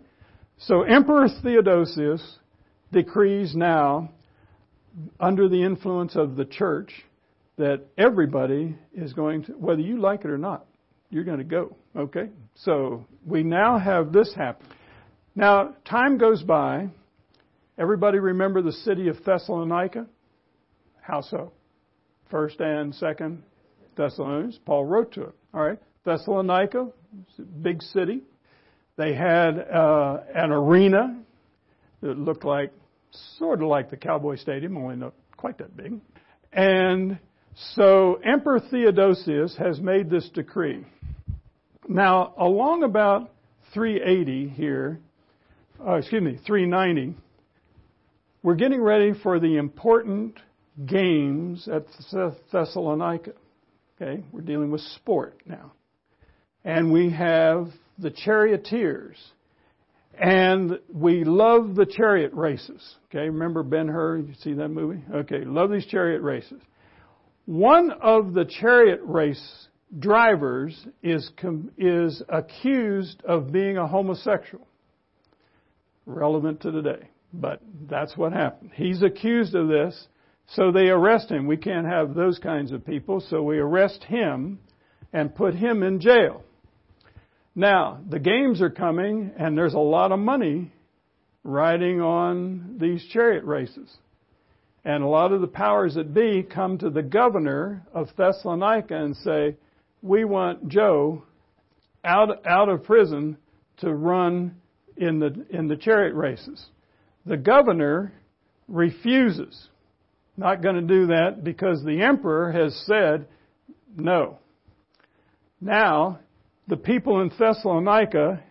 So Emperor Theodosius decrees now, under the influence of the church, that everybody is going to, whether you like it or not, you're going to go. Okay? So we now have this happen. Now, time goes by. Everybody remember the city of Thessalonica? How so? First and second Thessalonians. Paul wrote to it. All right. Thessalonica, big city. They had uh, an arena that looked like, sort of like the Cowboy Stadium, only not quite that big. And so Emperor Theodosius has made this decree. Now, along about 380 here, uh, excuse me, 390, we're getting ready for the important games at Thessalonica. Okay, we're dealing with sport now. And we have the charioteers. And we love the chariot races. Okay, remember Ben Hur? You see that movie? Okay, love these chariot races. One of the chariot race drivers is, is accused of being a homosexual. Relevant to today. But that's what happened. He's accused of this, so they arrest him. We can't have those kinds of people, so we arrest him and put him in jail. Now, the games are coming, and there's a lot of money riding on these chariot races. And a lot of the powers that be come to the governor of Thessalonica and say, We want Joe out, out of prison to run in the, in the chariot races. The governor refuses. Not going to do that because the emperor has said no. Now, the people in Thessalonica,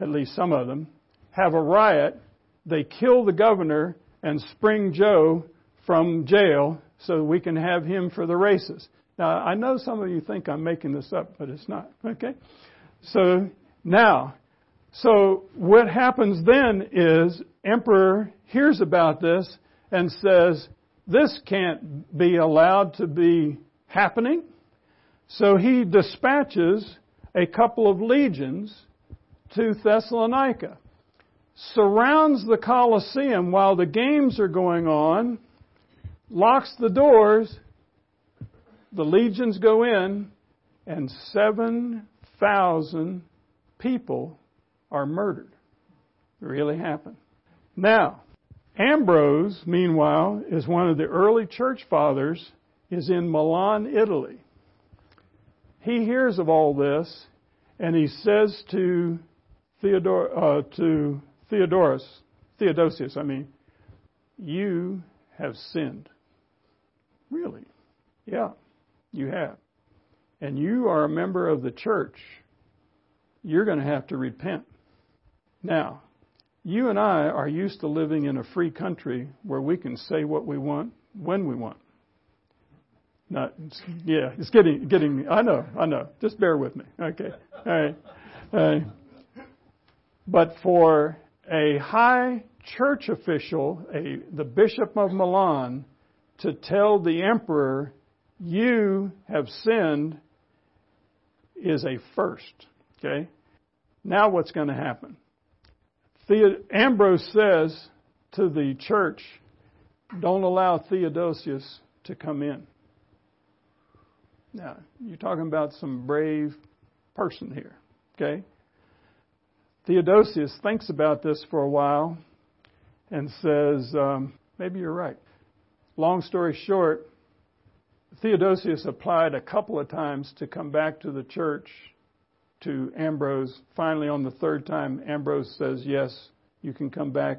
at least some of them, have a riot. They kill the governor and spring Joe from jail so we can have him for the races. Now, I know some of you think I'm making this up, but it's not. Okay? So, now, so what happens then is emperor hears about this and says, this can't be allowed to be happening. So he dispatches a couple of legions to Thessalonica, surrounds the Colosseum while the games are going on, locks the doors, the legions go in, and 7,000 people are murdered. It really happened. Now, Ambrose, meanwhile, is one of the early church fathers, is in Milan, Italy. He hears of all this, and he says to Theodor, uh, to Theodorus, Theodosius, I mean, you have sinned. Really? Yeah, you have. And you are a member of the church. You're going to have to repent. Now, you and I are used to living in a free country where we can say what we want when we want. Not, yeah, it's getting, getting, I know, I know. Just bear with me. Okay. All right. All right. But for a high church official, a, the Bishop of Milan, to tell the emperor, you have sinned, is a first. Okay? Now what's going to happen? Ambrose says to the church, don't allow Theodosius to come in. Now, you're talking about some brave person here, okay? Theodosius thinks about this for a while and says, um, maybe you're right. Long story short, Theodosius applied a couple of times to come back to the church to Ambrose. Finally, on the third time, Ambrose says, Yes, you can come back,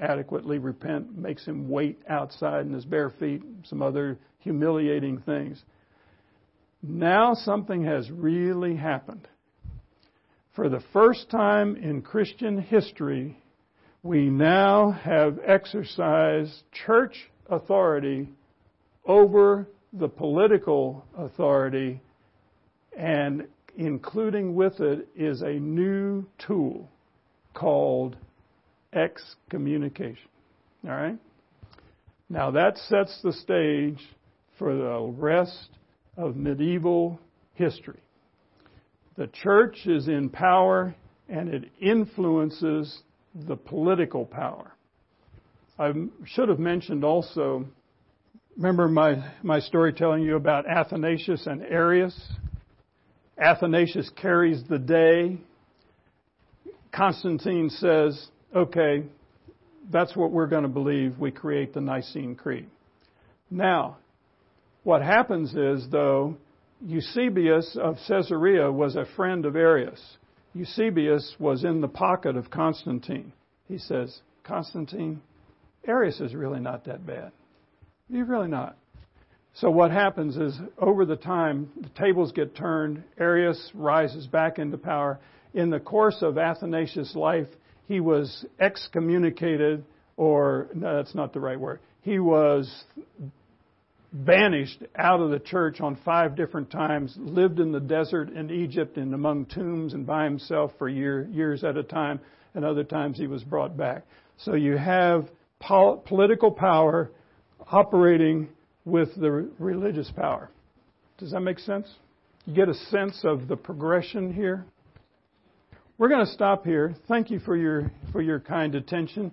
adequately repent, makes him wait outside in his bare feet, some other humiliating things. Now something has really happened. For the first time in Christian history, we now have exercised church authority over the political authority, and including with it is a new tool called excommunication. All right? Now that sets the stage for the rest of medieval history. The church is in power and it influences the political power. I should have mentioned also, remember my, my story telling you about Athanasius and Arius? Athanasius carries the day. Constantine says, okay, that's what we're going to believe. We create the Nicene Creed. Now, what happens is, though, Eusebius of Caesarea was a friend of Arius. Eusebius was in the pocket of Constantine. He says, Constantine, Arius is really not that bad. He's really not. So what happens is, over the time, the tables get turned. Arius rises back into power. In the course of Athanasius' life, he was excommunicated, or no, that's not the right word. He was banished out of the church on five different times, lived in the desert in Egypt and among tombs and by himself for year, years at a time, and other times he was brought back. So you have pol- political power operating with the religious power. Does that make sense? You get a sense of the progression here? We're going to stop here. Thank you for your, for your kind attention.